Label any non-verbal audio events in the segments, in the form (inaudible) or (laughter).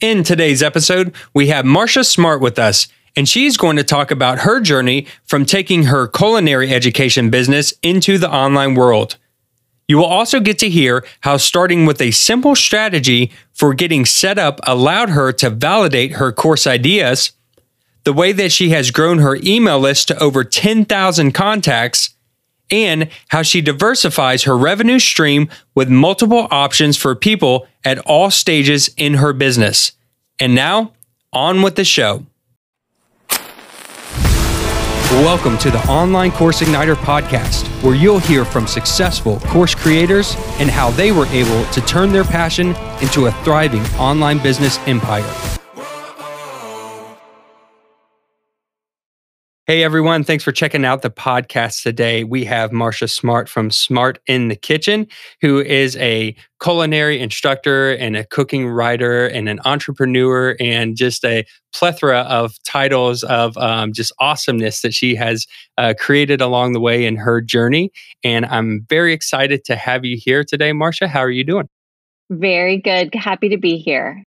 In today's episode, we have Marcia Smart with us, and she's going to talk about her journey from taking her culinary education business into the online world. You will also get to hear how starting with a simple strategy for getting set up allowed her to validate her course ideas, the way that she has grown her email list to over 10,000 contacts, and how she diversifies her revenue stream with multiple options for people at all stages in her business. And now, on with the show. Welcome to the Online Course Igniter podcast, where you'll hear from successful course creators and how they were able to turn their passion into a thriving online business empire. Hey everyone, thanks for checking out the podcast today. We have Marcia Smart from Smart in the Kitchen, who is a culinary instructor and a cooking writer and an entrepreneur and just a plethora of titles of um, just awesomeness that she has uh, created along the way in her journey. And I'm very excited to have you here today, Marcia. How are you doing? Very good. Happy to be here.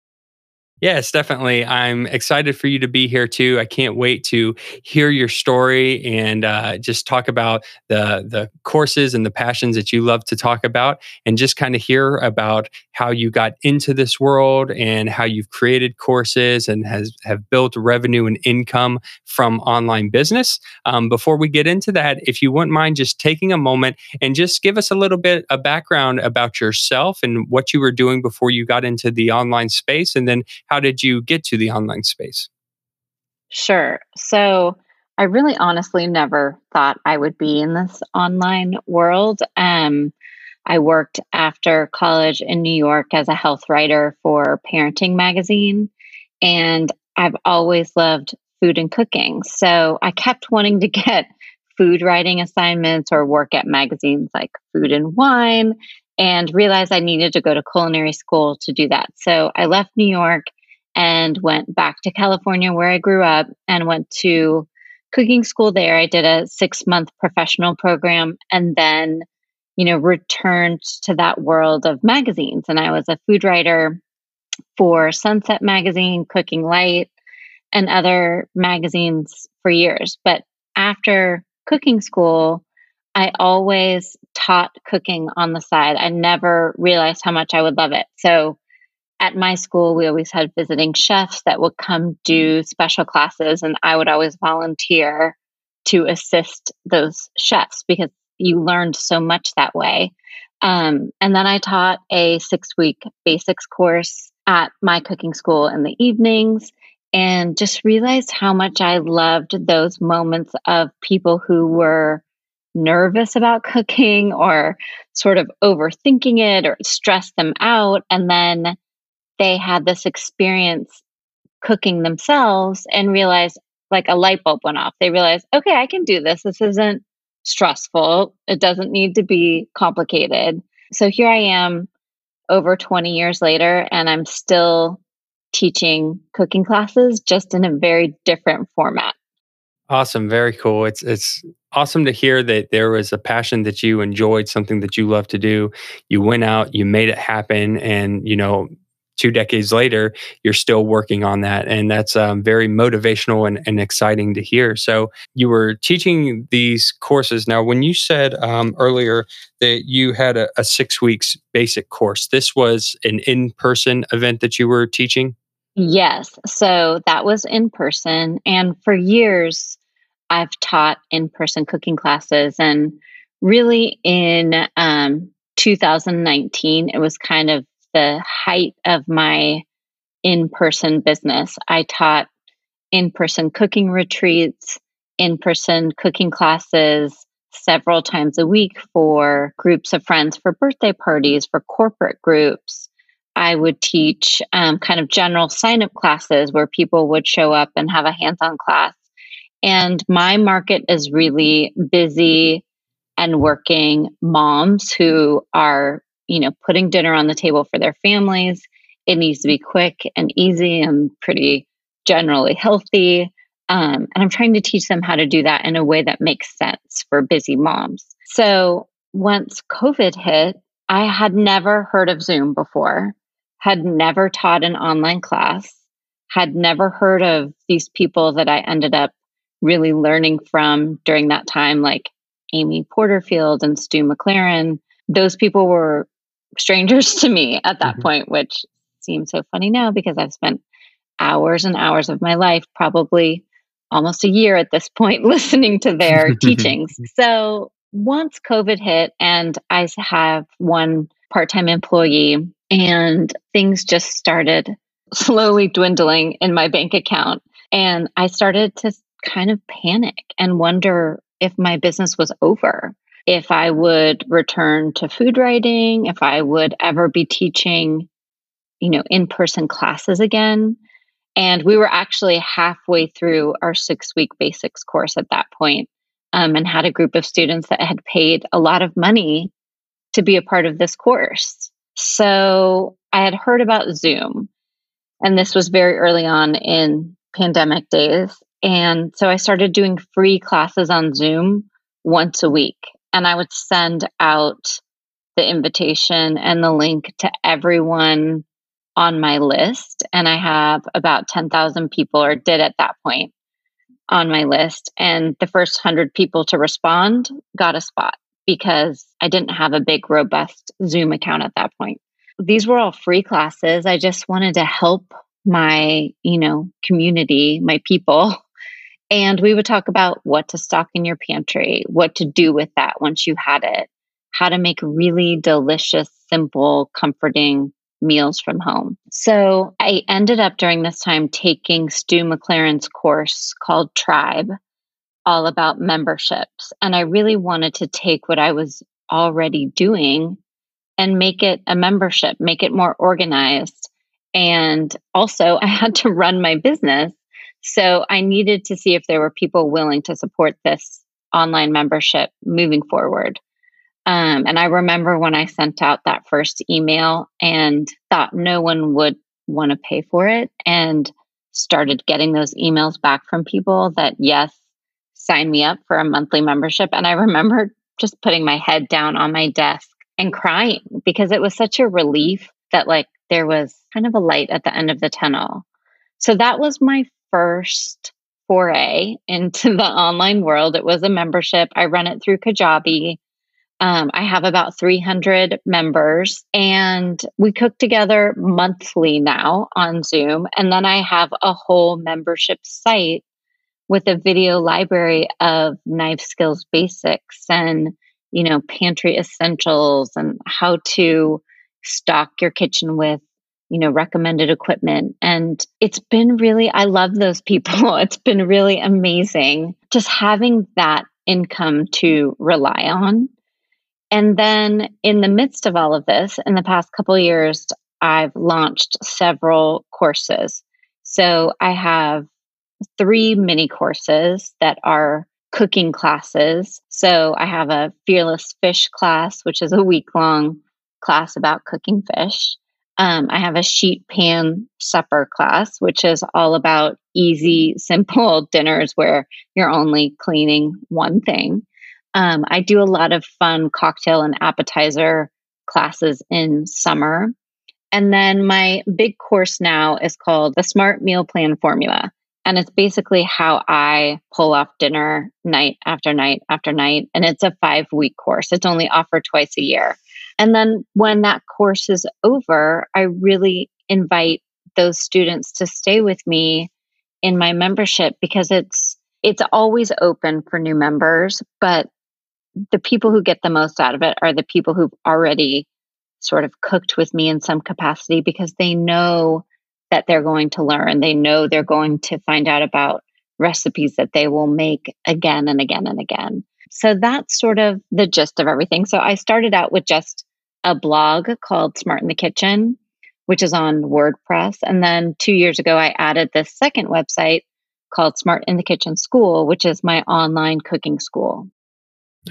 Yes, definitely. I'm excited for you to be here too. I can't wait to hear your story and uh, just talk about the the courses and the passions that you love to talk about, and just kind of hear about how you got into this world and how you've created courses and has have built revenue and income from online business. Um, before we get into that, if you wouldn't mind just taking a moment and just give us a little bit of background about yourself and what you were doing before you got into the online space, and then how did you get to the online space? Sure. So I really honestly never thought I would be in this online world. Um, I worked after college in New York as a health writer for Parenting Magazine, and I've always loved food and cooking. So I kept wanting to (laughs) get food writing assignments or work at magazines like Food and Wine and realized I needed to go to culinary school to do that. So I left New York and went back to California where I grew up and went to cooking school there. I did a six month professional program and then, you know, returned to that world of magazines. And I was a food writer for Sunset Magazine, Cooking Light, and other magazines for years. But after cooking school, I always taught cooking on the side. I never realized how much I would love it. So at my school, we always had visiting chefs that would come do special classes, and I would always volunteer to assist those chefs because you learned so much that way. Um, and then I taught a six week basics course at my cooking school in the evenings and just realized how much I loved those moments of people who were nervous about cooking or sort of overthinking it or stressed them out. And then they had this experience cooking themselves and realized like a light bulb went off. They realized, okay, I can do this. This isn't stressful. It doesn't need to be complicated. So here I am over 20 years later, and I'm still teaching cooking classes just in a very different format. Awesome, very cool. It's it's awesome to hear that there was a passion that you enjoyed, something that you love to do. You went out, you made it happen, and you know two decades later, you're still working on that. And that's um, very motivational and, and, exciting to hear. So, you were teaching these courses. Now, when you said um, earlier that you had a, a six weeks basic course, this was an in person event that you were teaching? Yes. So, that was in person. And for years, I've taught in person cooking classes. And really, in um, 2019, it was kind of the height of my in person business. I taught in person cooking retreats, in person cooking classes several times a week for groups of friends, for birthday parties, for corporate groups. I would teach um, kind of general sign up classes where people would show up and have a hands on class. And my market is really busy and working moms who are you know, putting dinner on the table for their families. It needs to be quick and easy and pretty generally healthy. Um, and I'm trying to teach them how to do that in a way that makes sense for busy moms. So once COVID hit, I had never heard of Zoom before, had never taught an online class, had never heard of these people that I ended up really learning from during that time, like Amy Porterfield and Stu McLaren. Those people were strangers to me at that mm-hmm. point, which seems so funny now because I've spent hours and hours of my life, probably almost a year at this point, (laughs) listening to their (laughs) teachings. So once COVID hit, and I have one part time employee, and things just started slowly dwindling in my bank account. And I started to kind of panic and wonder if my business was over, if I would return to food writing, if I would ever be teaching, you know, in person classes again. And we were actually halfway through our six week basics course at that point, um, and had a group of students that had paid a lot of money to be a part of this course. So I had heard about Zoom, and this was very early on in pandemic days. And so I started doing free classes on Zoom once a week. And I would send out the invitation and the link to everyone on my list. And I have about 10,000 people, or did at that point, on my list. And the first 100 people to respond got a spot because I didn't have a big, robust Zoom account at that point. These were all free classes. I just wanted to help my, you know, community, my people. And we would talk about what to stock in your pantry, what to do with that once you had it, how to make really delicious, simple, comforting meals from home. So I ended up during this time taking Stu McLaren's course called Tribe, all about memberships. And I really wanted to take what I was already doing and make it a membership, make it more organized. And also, (laughs) I had to run my business. So I needed to see if there were people willing to support this online membership moving forward. Um, and I remember when I sent out that first email and thought no one would want to pay for it, and started getting those emails back from people that, yes, sign me up for a monthly membership. And I remember just putting my head down on my desk and crying because it was such a relief that, like, there was kind of a light at the end of the tunnel. So that was my first foray into the online world. It was a membership. I run it through Kajabi. Um, I have about 300 members and we cook together monthly now on Zoom. And then I have a whole membership site with a video library of knife skills basics and, you know, pantry essentials and how to stock your kitchen with you know, recommended equipment. And it's been really, I love those people. (laughs) It's been really amazing just having that income to rely on. And then in the midst of all of this, in the past couple years, I've launched several courses. So I have three mini courses that are cooking classes. So I have a fearless fish class, which is a week long class about cooking fish. Um, I have a sheet pan supper class, which is all about easy, simple (laughs) dinners where you're only cleaning one thing. Um, I do a lot of fun cocktail and appetizer classes in summer. And then my big course now is called the Smart Meal Plan Formula. And it's basically how I pull off dinner night after night after night. And it's a five week course. It's only offered twice a year. And then when that course is over, I really invite those students to stay with me in my membership because it's it's always open for new members, but the people who get the most out of it are the people who've already sort of cooked with me in some capacity because they know that they're going to learn. They know they're going to find out about recipes that they will make again and again and again. So that's sort of the gist of everything. So I started out with just a blog called Smart in the Kitchen, which is on WordPress. And then two years ago, I added this second website called Smart in the Kitchen School, which is my online cooking school.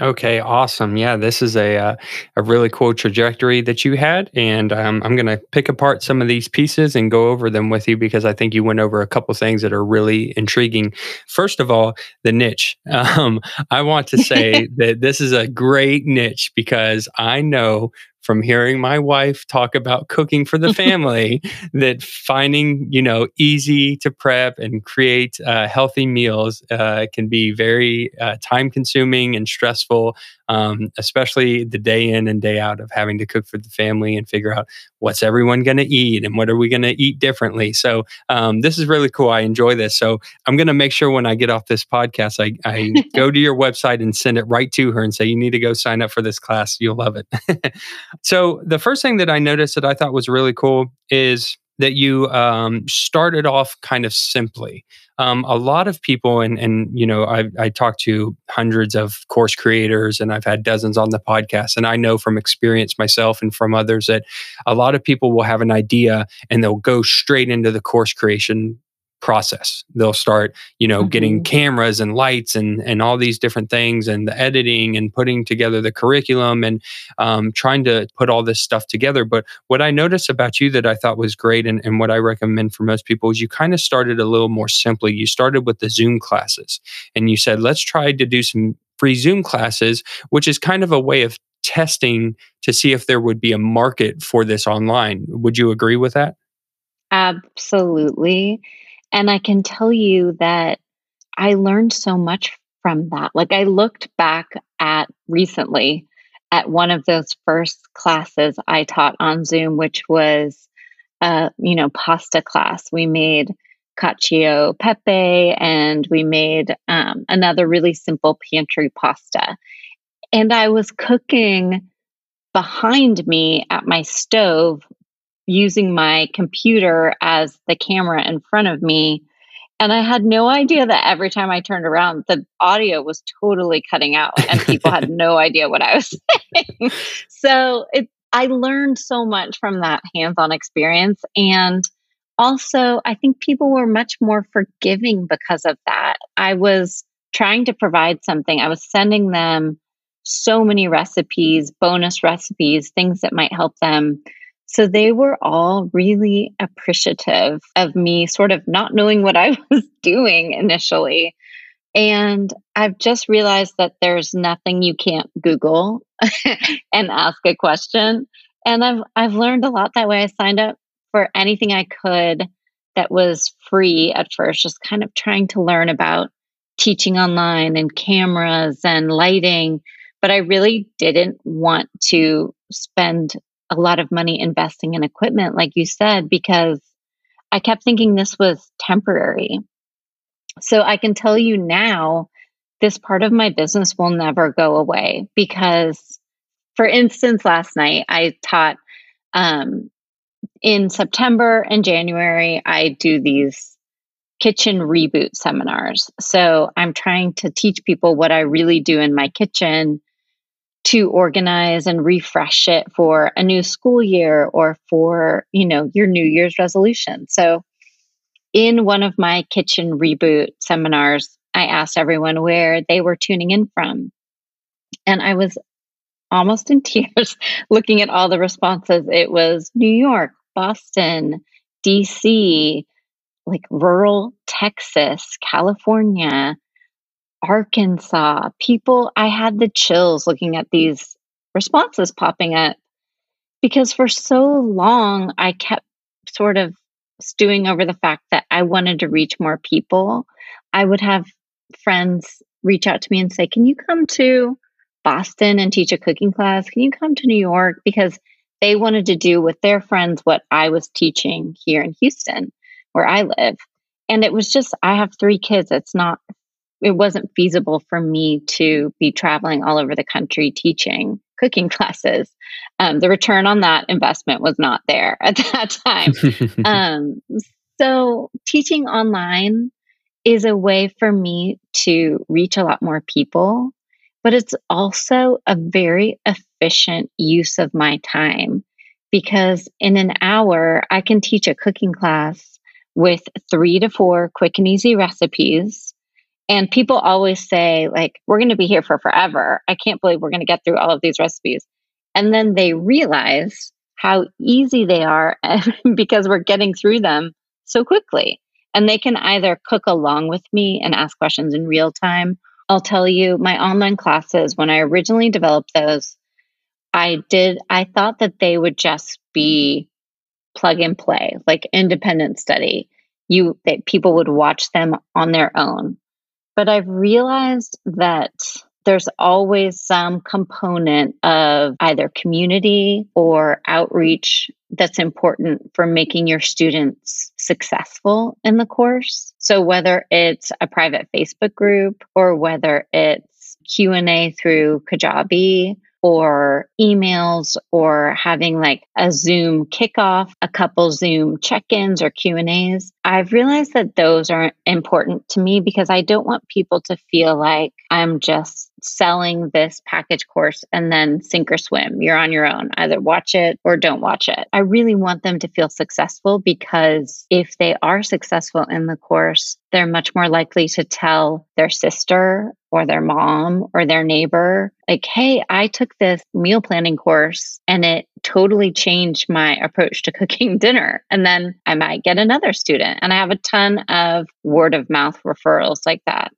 Okay, awesome. Yeah, this is a uh, a really cool trajectory that you had, and um, I'm going to pick apart some of these pieces and go over them with you because I think you went over a couple things that are really intriguing. First of all, the niche. (laughs) Um, I want to (laughs) say that this is a great niche because I know from hearing my wife talk about cooking for the (laughs) family that finding, you know, easy to prep and create uh, healthy meals uh, can be very uh, time consuming and stressful, um, especially the day in and day out of having to cook for the family and figure out what's everyone going to eat and what are we going to eat differently. So um, this is really cool. I enjoy this. So I'm going to make sure when I get off this podcast, I, I (laughs) go to your website and send it right to her and say, you need to go sign up for this class. You'll love it. (laughs) so the first thing that I noticed that I thought was really cool is that you um, started off kind of simply. Um, a lot of people, and and you know, I I talked to hundreds of course creators, and I've had dozens on the podcast, and I know from experience myself and from others that a lot of people will have an idea and they'll go straight into the course creation process. They'll start, you know, mm-hmm. getting cameras and lights and and all these different things, and the editing and putting together the curriculum and um, trying to put all this stuff together. But what I noticed about you that I thought was great, and, and what I recommend for most people is you kind of started a little more simply. You started with the Zoom classes, and you said, let's try to do some free Zoom classes, which is kind of a way of testing to see if there would be a market for this online. Would you agree with that? Absolutely. And I can tell you that I learned so much from that. Like I looked back at recently at one of those first classes I taught on Zoom, which was a you know pasta class. We made cacio pepe and we made um, another really simple pantry pasta. And I was cooking behind me at my stove using my computer as the camera in front of me. And I had no idea that every time I turned around, the audio was totally cutting out and people had (laughs) no idea what I was saying. (laughs) so it, I learned so much from that hands on experience. And also, I think people were much more forgiving because of that. I was trying to provide something, I was sending them so many recipes, bonus recipes, things that might help them so they were all really appreciative of me sort of not knowing what I (laughs) was doing initially. And I've just realized that there's nothing you can't Google (laughs) and ask a question. And I've I've learned a lot that way. I signed up for anything I could that was free at first, just kind of trying to learn about teaching online and cameras and lighting. But I really didn't want to spend a lot of money investing in equipment, like you said, because I kept thinking this was temporary. So I can tell you now, this part of my business will never go away because, for instance, last night I taught um, in September and January, I do these kitchen reboot seminars. So I'm trying to teach people what I really do in my kitchen to organize and refresh it for a new school year or for, you know, your New Year's resolution. So in one of my kitchen reboot seminars, I asked everyone where they were tuning in from. And I was almost in (laughs) tears looking at all the responses. It was New York, Boston, DC, like rural Texas, California, Arkansas. People, I had the chills looking at these responses popping up because for so long I kept sort of stewing over the fact that I wanted to reach more people. I would have friends reach out to me and say, Can you come to Boston and teach a cooking class? Can you come to New York? Because they wanted to do with their friends what I was teaching here in Houston, where I live. And it was just, I have three kids. It's not it wasn't feasible for me to be traveling all over the country teaching cooking (laughs) classes. Um, the return on that investment was not there at (laughs) that time. (laughs) um, so, teaching online is a way for me to reach a lot more people, but it's also a very efficient use of my time because in an hour, I can teach a cooking class with three to four quick and easy recipes and people always say, like, we're going to be here for forever. I can't believe we're going to get through all of these recipes. And then they realize how easy they are (laughs) because we're getting through them so quickly. And they can either cook along with me and ask questions in real time. I'll tell you, my online classes, when I originally developed those, I did, I thought that they would just be plug and play, like independent study. You, that people would watch them on their own. But I've realized that there's always some component of either community or outreach that's important for making your students successful in the course. So whether it's a private Facebook group or whether it's Q&A through Kajabi or emails or having like a Zoom kickoff, a couple Zoom check-ins or Q&As. I've realized that those are important to me because I don't want people to feel like I'm just selling this package course and then sink or swim. You're on your own. Either watch it or don't watch it. I really want them to feel successful because if they are successful in the course, they're much more likely to tell their sister or their mom or their neighbor, like, hey, I took this meal planning course and it totally changed my approach to (laughs) cooking dinner. And then I might get another student. And I have a ton of word of mouth referrals like that.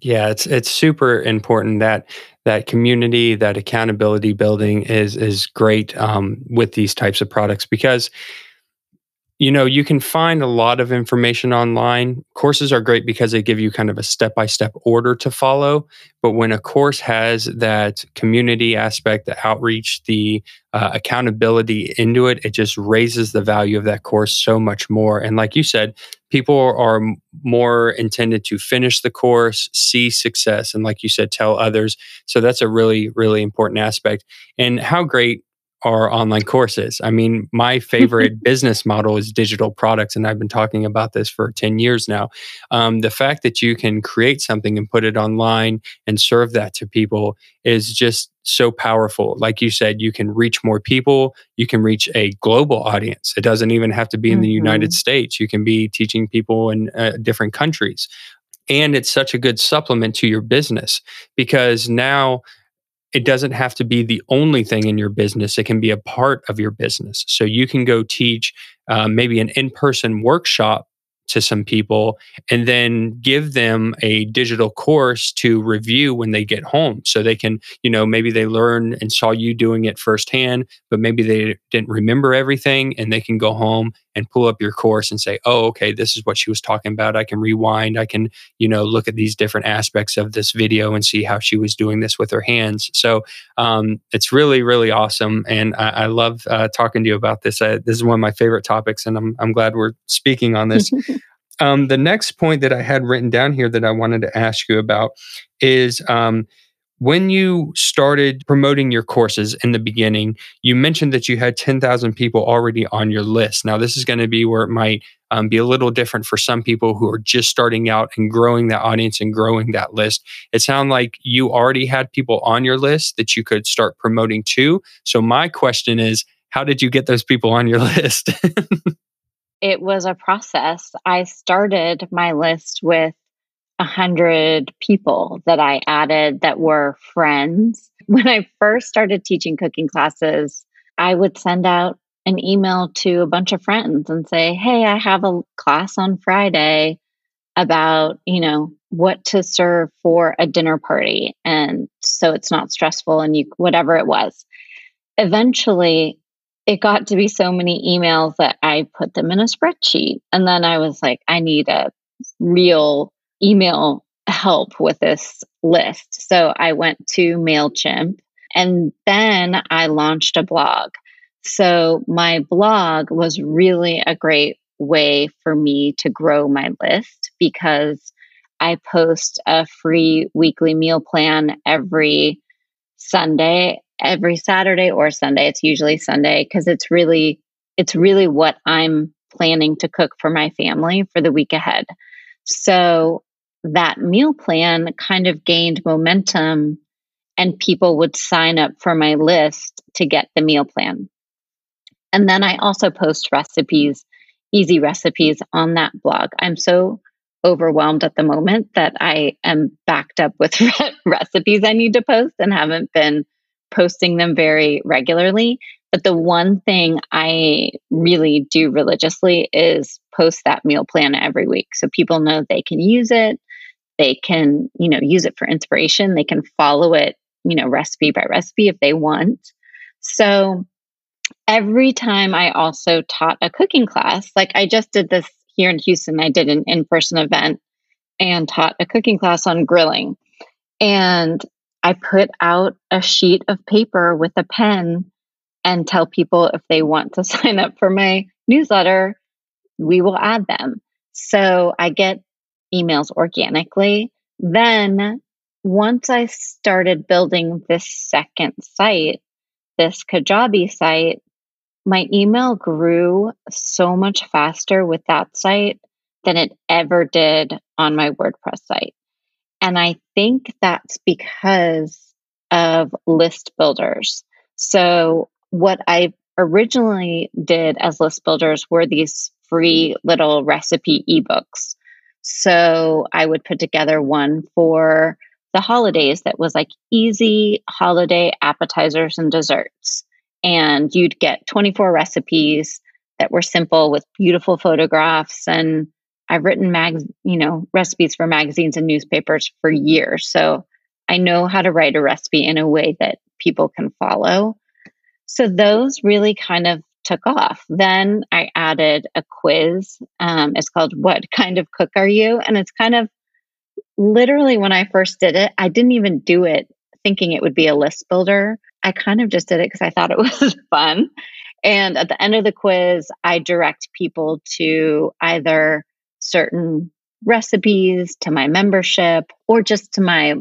Yeah, it's it's super important that that community, that accountability building is is great um, with these types of products because you know you can find a lot of information online. Courses are great because they give you kind of a step-by-step order to follow but when a course has that community aspect the outreach the uh, accountability into it it just raises the value of that course so much more. And like you said people are more intended to finish the course see success and like you said tell others. So that's a really really important aspect. And how great are online courses. I mean, my favorite (laughs) business model is digital products, and I've been talking about this for 10 years now. Um, the fact that you can create something and put it online and serve that to people is just so powerful. Like you said, you can reach more people, you can reach a global audience. It doesn't even have to be in mm-hmm. the United States, you can be teaching people in uh, different countries. And it's such a good supplement to your business because now it doesn't have to be the only thing in your business. It can be a part of your business. So you can go teach uh, maybe an in person workshop to some people and then give them a digital course to review when they get home. So they can you know maybe they learn and saw you doing it firsthand but maybe they didn't remember everything and they can go home and pull up your course and say oh okay this is what she was talking about. I can rewind. I can you know look at these different aspects of this video and see how she was doing this with her hands. So um, it's really really awesome and i, I love uh, talking to you about this. This is one of my favorite topics and i'm, I'm glad we're speaking on this (laughs) Um, the next point that I had written down here that I wanted to ask you about is um, when you started promoting your courses in the beginning, you mentioned that you had 10,000 people already on your list. Now, this is going to be where it might um, be a little different for some people who are just starting out and growing that audience and growing that list. It sounded like you already had people on your list that you could start promoting to. So, my question is, how did you get those people on your (laughs) list? It was a process. I started my list with a hundred people that I added that were friends. (laughs) When I first started teaching cooking classes, I would send out an email to a bunch of friends and say, Hey, I have a class on Friday about, you know, what to serve for a dinner party. And so it's not stressful and you, whatever it was. Eventually, it got to be so many emails that I put them in a spreadsheet. And then I was like, I need a real email help with this list. So I went to MailChimp and then I launched a blog. So my blog was really a great way for me to grow my list because I post a free weekly meal plan every Sunday every Saturday or Sunday. It's usually Sunday because it's really it's really what I'm planning to cook for my family for the week ahead. So that meal plan kind of gained momentum and people would sign up for my list to get the meal plan. And then I also post recipes, easy recipes on that blog. I'm so overwhelmed at the moment that I am backed up with (laughs) recipes I need to post and haven't been posting them very regularly. But the one thing I really do religiously is post that meal plan every week so people know they can use it. They can, you know, use it for inspiration. They can follow it you know, recipe by recipe if they want. So every time I also taught a cooking class, like I just did this here in Houston, I did an in person event and taught a cooking class on grilling. And I put out a sheet of paper with a pen and tell people if they want to (laughs) sign up for my newsletter, we will add them. So I get emails organically. Then once I started building this second site, this Kajabi site, my email grew so much faster with that site than it ever did on my WordPress site. And I think that's because of list builders. So, what I originally did as list builders were these free little recipe ebooks. So, I would put together one for the holidays that was like easy holiday appetizers and desserts. And you'd get 24 recipes that were simple with beautiful photographs and I've written mag, you know, recipes for magazines and newspapers for years. So I know how to write a recipe in a way that people can follow. So those really kind of took off. Then I added a quiz. Um, it's called What Kind of Cook Are You? And it's kind of literally when I first did it, I didn't even do it thinking it would be a list builder. I kind of just did it because I thought it (laughs) was fun. And at the end of the quiz, I direct people to either certain recipes, to my membership, or just to my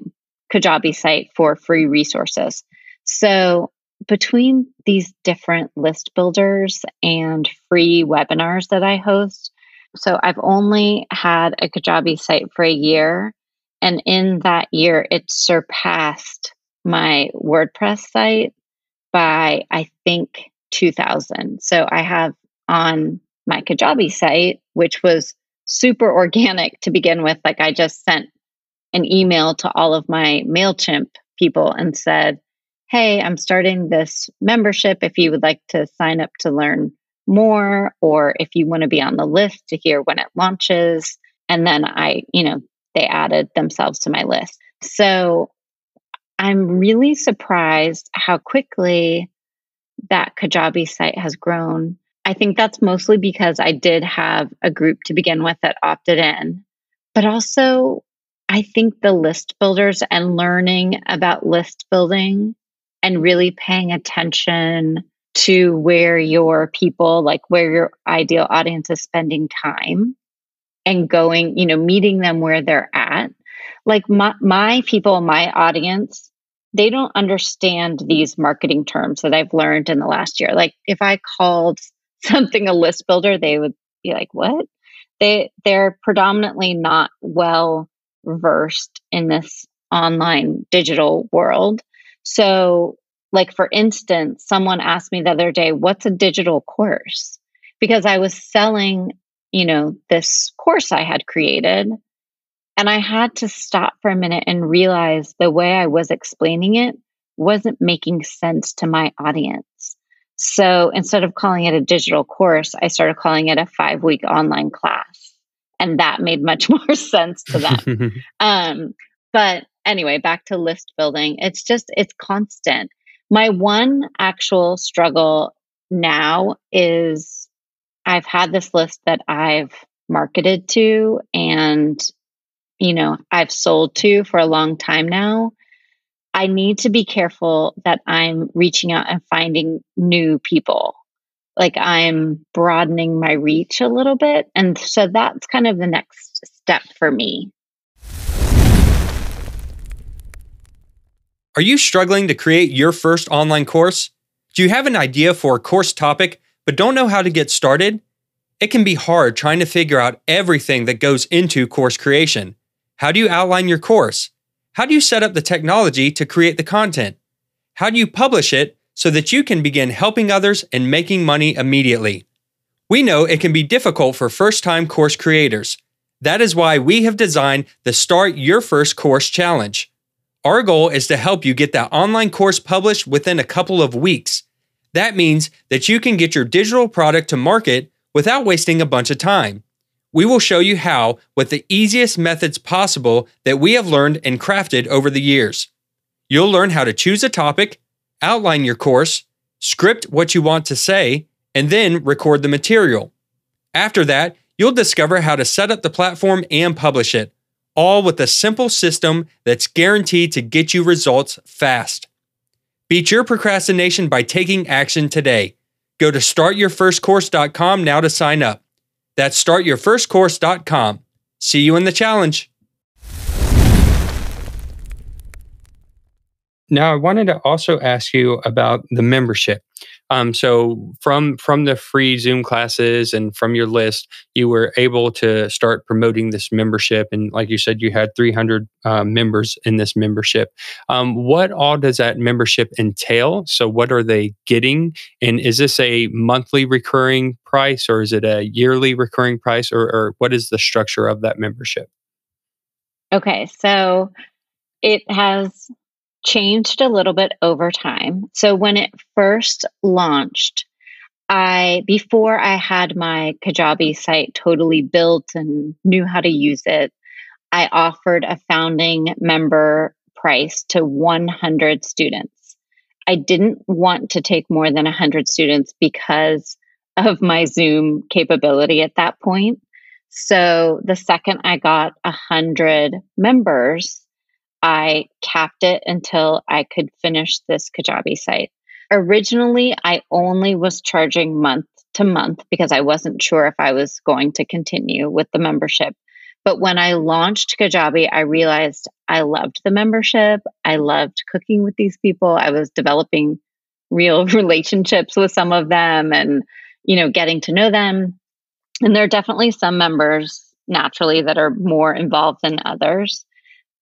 Kajabi site for free resources. So, between these different list builders and free webinars that I host, so I've only had a Kajabi site for a year. And in that year, it surpassed my WordPress site by, I think, 2000. So I have on my Kajabi site, which was super organic to begin with. Like I just sent an email to all of my MailChimp people and said, Hey, I'm starting this membership. If you would like to sign up to learn more, or if you want to be on the list to hear when it launches. And then I, you know, they added themselves to my list. So I'm really surprised how quickly that Kajabi site has grown. I think that's mostly because I did have a group to begin with that opted in, but also I think the list builders and learning about list building and really paying attention to where your people, like where your ideal audience is spending time and going, you know, meeting them where they're at. Like my, my people, my audience, they don't understand these marketing terms that I've learned in the last year. Like if I called something a list builder, they would be like, "What?" They they're predominantly not well versed in this online digital world. So, like for instance, someone asked me the other day, "What's a digital course?" Because I was selling, you know, this course I had created, and I had to stop for a minute and realize the way I was explaining it wasn't making sense to my audience. So instead of calling it a digital course, I started calling it a five week online class. And that made much (laughs) more sense to them. (laughs) um, but anyway, back to list building. It's just, it's constant. My one actual struggle now is I've had this list that I've marketed to and, you know, I've sold to for a long time now. I need to be careful that I'm reaching out and finding new people. Like I'm broadening my reach a little bit. And so that's kind of the next step for me. Are you struggling to create your first online course? Do you have an idea for a course topic but don't know how to get started? It can be hard trying to figure out everything that goes into course creation. How do you outline your course? How do you set up the technology to create the content? How do you publish it so that you can begin helping others and making money immediately? We know it can be difficult for first time course creators. That is why we have designed the Start Your First Course Challenge. Our goal is to help you get that online course published within a couple of weeks. That means that you can get your digital product to market without wasting a bunch of time we will show you how with the easiest methods possible that we have learned and crafted over the years. You'll learn how to choose a topic, outline your course, script what you want to say, and then record the material. After that, you'll discover how to set up the platform and publish it, all with a simple system that's guaranteed to get you results fast. Beat your procrastination by taking action today. Go to startyourfirstcourse.com now to sign up. That's startyourfirstcourse.com. See you in the challenge. Now, I wanted to also ask you about the membership. Um, so, from from the free Zoom classes and from your list, you were able to start promoting this membership, and like you said, you had 300 uh, members in this membership. Um, what all does that membership entail? So, what are they getting? And is this a monthly recurring price, or is it a yearly recurring price, or, or what is the structure of that membership? Okay, so it has changed a little bit over time. So when it first launched, I before I had my Kajabi site totally built and knew how to use it, I offered a founding member price to 100 students. I didn't want to take more than 100 students because of my Zoom capability at that point. So the second I got 100 members, I capped it until I could finish this Kajabi site. Originally, I only was charging month to month because I wasn't sure if I was going to continue with the membership. But when I launched Kajabi, I realized I loved the membership. I loved cooking with these people. I was developing real (laughs) relationships with some of them and, you know, getting to know them. And there are definitely some members naturally that are more involved than others.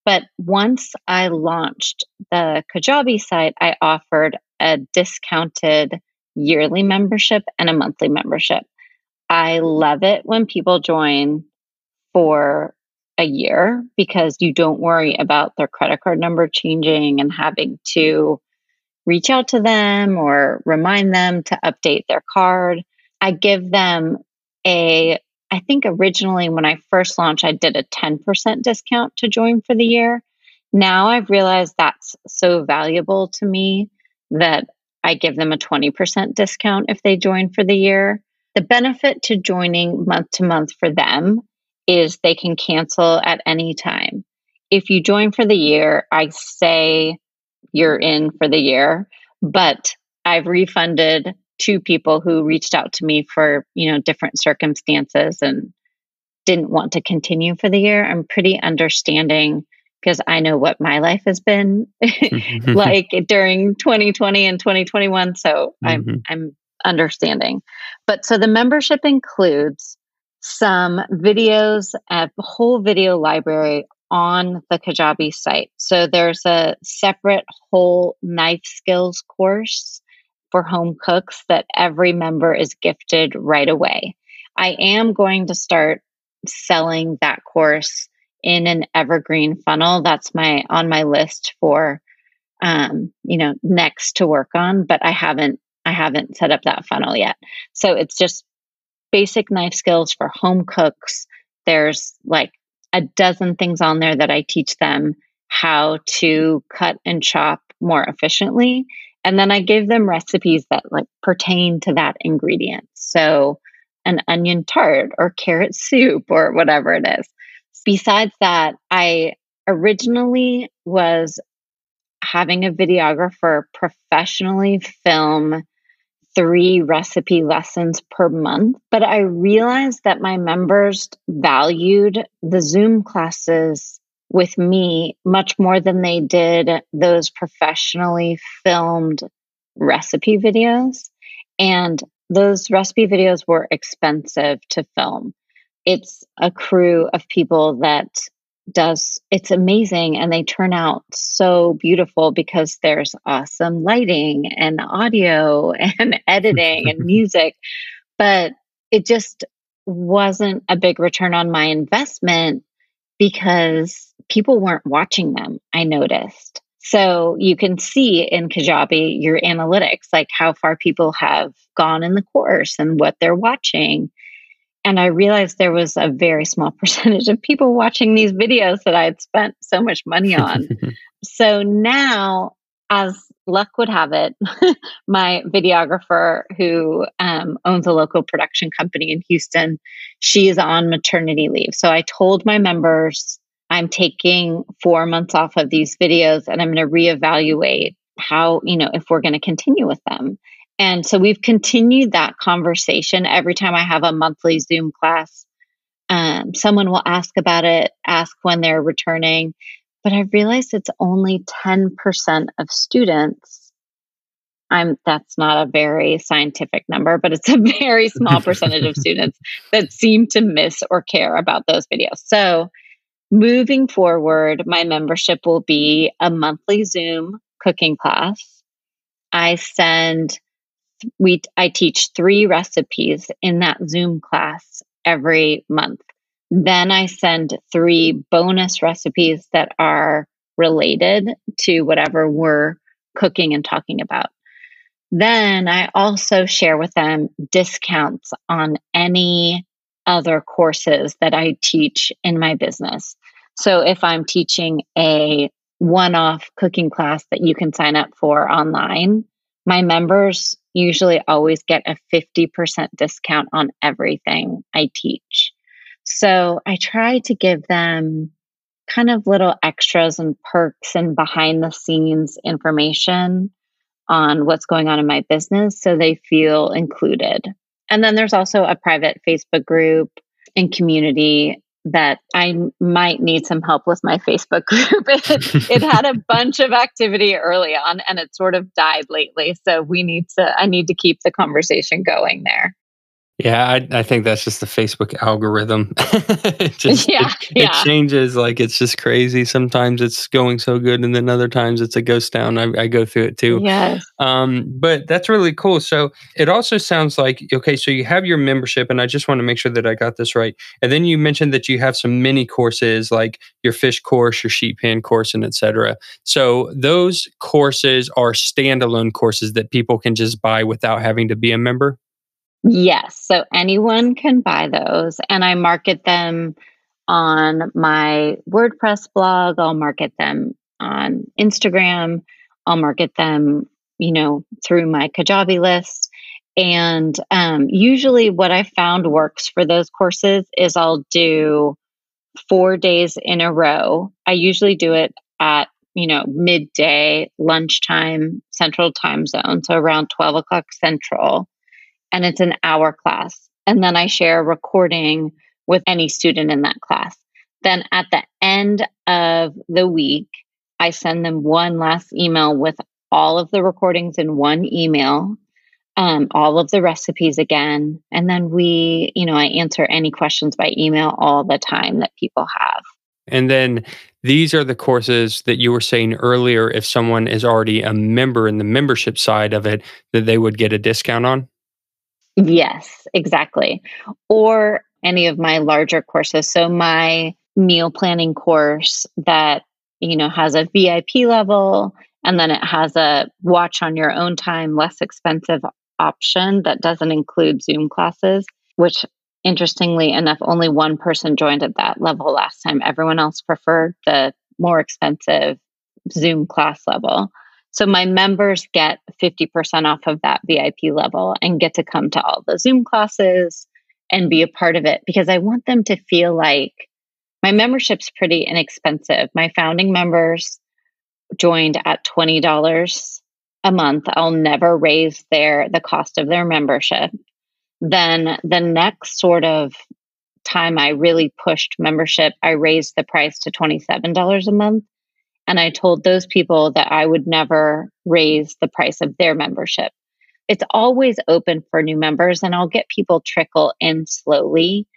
But once I launched the Kajabi site, I offered a discounted yearly membership and a monthly membership. I love it when people join for a year because you don't worry about their credit card number changing and having to reach out to them or remind them to update their card. I give them a I think originally when I first launched, I did a 10% discount to join for the year. Now I've realized that's so valuable to me that I give them a 20% discount if they join for the year. The benefit to joining month to month for them is they can cancel at any time. If you join for the year, I say you're in for the year, but I've refunded two people who reached out to me for you know different circumstances and didn't want to continue for the year i'm pretty understanding because i know what my life has been (laughs) like during 2020 and 2021 so mm-hmm. i'm i'm understanding. But so the membership includes some videos a whole video library on the kajabi site. So there's a separate whole knife skills course for home cooks that every member is gifted right away. I am going to start selling that course in an evergreen funnel. That's my on my list for um, you know, next to work on, but I haven't I haven't set up that funnel yet. So it's just basic knife skills for home cooks. There's like a dozen things on there that I teach them how to cut and chop more efficiently and then I gave them recipes that like pertain to that ingredient. So an onion tart or carrot soup or whatever it is. Besides that, I originally was having a videographer professionally film three recipe lessons per month. But I realized that my members valued the Zoom classes with me much more than they did those professionally filmed recipe videos. And those recipe videos were expensive to film. It's a crew of people that does it's amazing and they turn out so beautiful because there's awesome lighting and audio (laughs) and editing and (laughs) music but it just wasn't a big return on my investment because people weren't watching them, I noticed. So you can see in Kajabi your analytics, like how far people have gone in the course and what they're watching. And I realized there was a very small (laughs) percentage of people watching these videos that I had spent so much money on. (laughs) so now, as luck would have it, (laughs) my videographer, who um, owns a local production company in Houston, she's on maternity leave. So I told my members I'm taking four months off of these videos and I'm going to reevaluate how, you know, if we're going to continue with them. And so we've continued that conversation every time I have a monthly Zoom class. Um, someone will ask about it, ask when they're returning. But I've realized it's only 10% of students. I'm that's not a very scientific number, but it's a (laughs) very small percentage of (laughs) students that seem to miss or care about those videos. So moving forward, my membership will be a monthly Zoom cooking class. I send we I teach 3 recipes in that Zoom class every month. Then I send 3 bonus recipes that are related to whatever we're cooking and talking about. Then I also share with them discounts on any other courses that I teach in my business. So if I'm teaching a one off cooking class that you can sign up for online, my members usually always get a 50% discount on everything I teach. So I try to give them kind of little extras and perks and behind the scenes information on what's going on in my business so they feel included. And then there's also a private Facebook group and community that I might need some help with my Facebook (laughs) group. it, it had a (laughs) bunch of activity early on and it sort of died lately. So we need to, I need to keep the conversation going there. Yeah, I, I think that's just the Facebook algorithm. (laughs) it (laughs) just, yeah, it, yeah. it changes like it's just crazy. Sometimes it's going so good, and then other times it's a ghost town. I, I go through it too. Yes. Um, but that's really cool. So it also sounds like okay. So you have your membership, and I just want to make sure that I got this right. And then you mentioned that you have some mini courses like your fish course, your sheet pan course, and etc. So those courses are standalone courses that people can just buy without having to be a member. Yes. So anyone can buy those, and I market them on my WordPress blog. I'll market them on Instagram. I'll market them, you know, through my Kajabi list. And um, usually, what I found works for those courses is I'll do four days in a row. I usually do it at you know midday, lunchtime, Central Time Zone, so around twelve o'clock Central and it's an hour class. And then I share a recording with any student in that class. Then at the end of the week, I send them one last email with all of the recordings in one email, um, all of the recipes again. And then we, you know, I answer any questions by email all the time that people have. And then these are the courses that you were saying earlier. If someone is already a member in the membership side of it, that they would get a discount on? Yes, exactly. Or any of my larger courses. So my meal planning course that, you know, has a VIP level and then it has a watch on your own time, less expensive option that doesn't include Zoom classes, which interestingly enough, only one person joined at that level last time. Everyone else preferred the more expensive Zoom class level. So my members get 50% off of that VIP level and get to come to all the Zoom classes and be a part of it because I want them to feel like my membership's pretty inexpensive. My founding members joined at $20 a month. I'll never raise their the cost of their membership. Then the next sort of time I really pushed membership, I raised the price to $27 a month. And I told those people that I would never raise the price of their membership. It's always open for new members, and I'll get people trickle in slowly.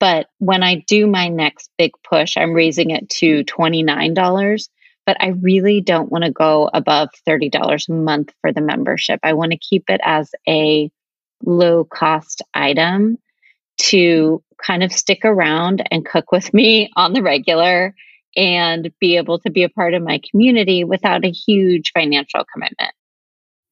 But when I do my next big push, I'm raising it to $29. But I really don't want to go above $30 a month for the membership. I want to keep it as a low cost item to kind of stick around and cook with me on the regular and be able to be a part of my community without a huge financial commitment.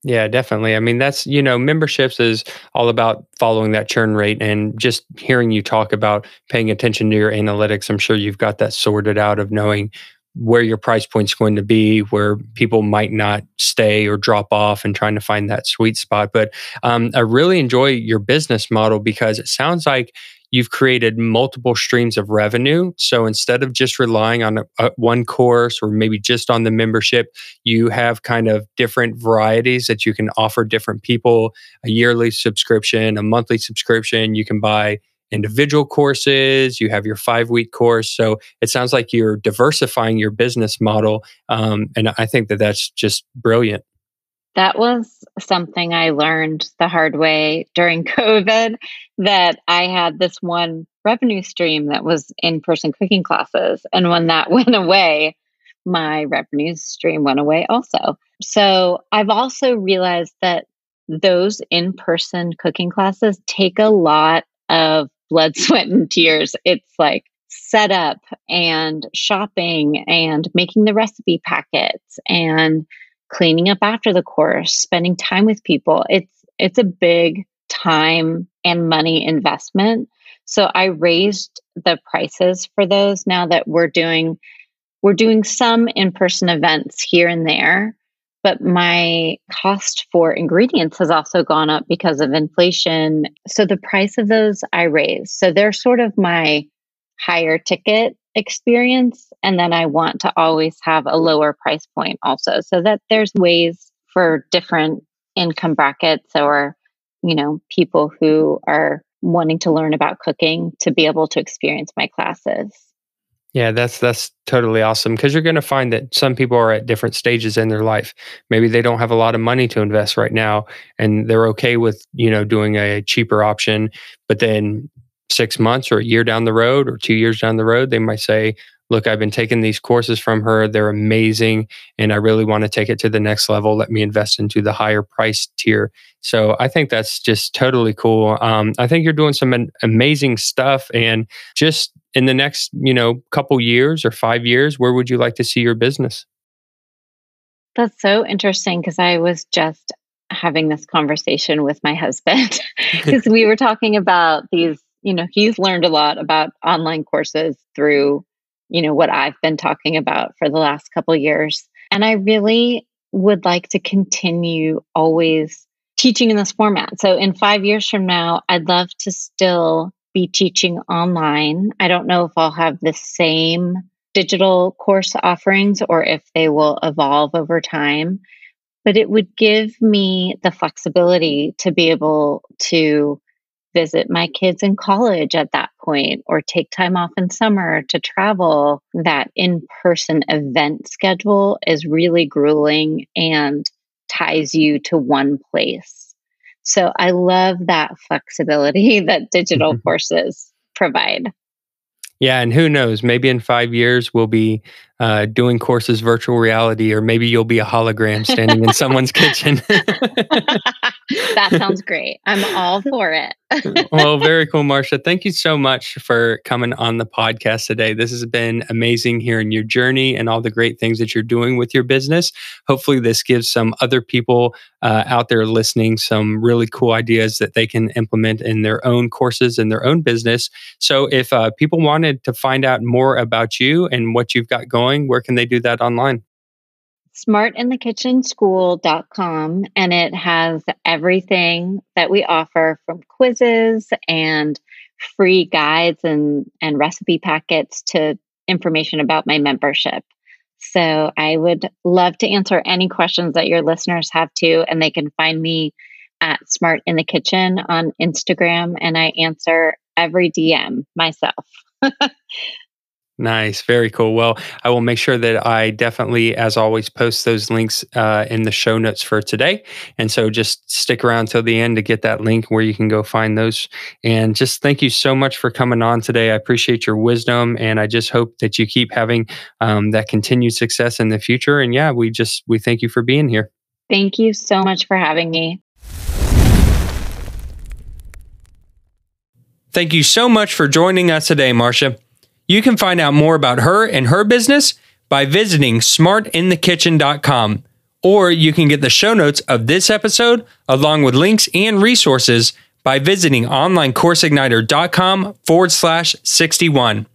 Yeah, definitely. I mean, that's, you know, memberships is all about following that churn rate and just hearing you talk about paying attention to your analytics. I'm sure you've got that sorted out of knowing where your price point's going to be, where people might not stay or drop off, and trying to find that sweet spot. But um, I really enjoy your business model because it sounds like you've created multiple streams of revenue. So instead of just relying on a, a one course or maybe just on the membership, you have kind of different varieties that you can offer different people a yearly subscription, a monthly subscription. You can buy individual courses, you have your five week course. So it sounds like you're diversifying your business model. Um, and I think that that's just brilliant. That was something I learned the hard way during (laughs) COVID that I had this one revenue stream that was in person cooking classes. And when that (laughs) went away, my revenue stream went away also. So I've also realized that those in person cooking classes take a lot of blood, (laughs) sweat, and tears. It's like setup and shopping and making the recipe packets and cleaning up after the course, spending time with people. It's it's a big time and money investment. So I raised the prices for those now that we're doing we're doing some in-person events here and there but my cost for ingredients has also gone up because of inflation. So the price of those I raise. So they're sort of my higher ticket experience. And then I want to always have a lower price point also, so that there's ways for different income brackets or, you know, people who are wanting to learn about cooking to be able to experience my classes. Yeah, that's that's totally awesome because you're going to find that some people are at different stages in their life. Maybe they don't have a lot of money to invest right now and they're okay with, you know, doing a cheaper option, but then 6 months or a year down the road or 2 years down the road, they might say, look, I've been taking these courses from her. They're amazing. And I really want to take it to the next level. Let me invest into the higher price tier. So I think that's just totally cool. Um, I think you're doing some amazing stuff. And just in the next, you know, couple years or five years, where would you like to see your business? That's so interesting because I was just having this conversation with my husband (laughs) because we were talking about these you know he's learned a lot about online courses through you know what I've been talking about for the last couple years. And I really would like to continue always teaching in this format. So in 5 years from now, I'd love to still be teaching online. I don't know if I'll have the same digital course offerings or if they will evolve over time, but it would give me the flexibility to be able to visit my kids in college at that point or take time off in summer to travel. That in person event schedule is really grueling and ties you to one place. So I love that flexibility (laughs) that digital courses provide. Yeah, and who knows? Maybe in five years we'll be uh, doing courses virtual reality, or maybe you'll be a hologram standing in someone's kitchen. (laughs) (laughs) that sounds great. I'm all for it. (laughs) well, very cool, Marcia. Thank you so much for coming on the podcast today. This has been amazing hearing your journey and all the great things that you're doing with your business. Hopefully, this gives some other people uh, out there listening some really cool ideas that they can implement in their own courses and their own business. So, if uh, people wanted to find out more about you and what you've got going, where can they do that online? smartinthekitchenschool.com and it has everything that we offer from quizzes and free guides and, and recipe packets to information about my membership. So I would love to answer any questions that your listeners have too, and they can find me at Smart in the Kitchen on Instagram, and I answer every DM myself. (laughs) Nice. Very cool. Well, I will make sure that I definitely, as always, post those links uh, in the show notes for today. And so just stick around till the end to get that link where you can go find those. And just thank you so much for coming on today. I appreciate your wisdom. And I just hope that you keep having um, that continued success in the future. And yeah, we just, we thank you for being here. Thank you so much for having me. Thank you so much for joining us today, Marcia. You can find out more about her and her business by visiting smartinthekitchen.com, or you can get the show notes of this episode along with links and resources by visiting onlinecourseigniter.com forward slash 61.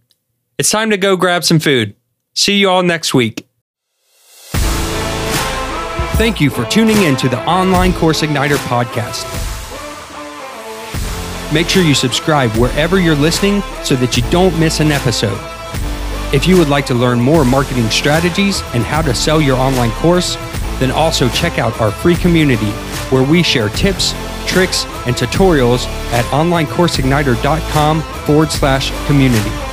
It's time to go grab some food. See you all next week. Thank you for tuning in to the Online Course Igniter podcast. Make sure you subscribe wherever you're listening so that you don't miss an episode. If you would like to learn more marketing strategies and how to sell your online course, then also check out our free community where we share tips, tricks, and tutorials at onlinecourseigniter.com forward slash community.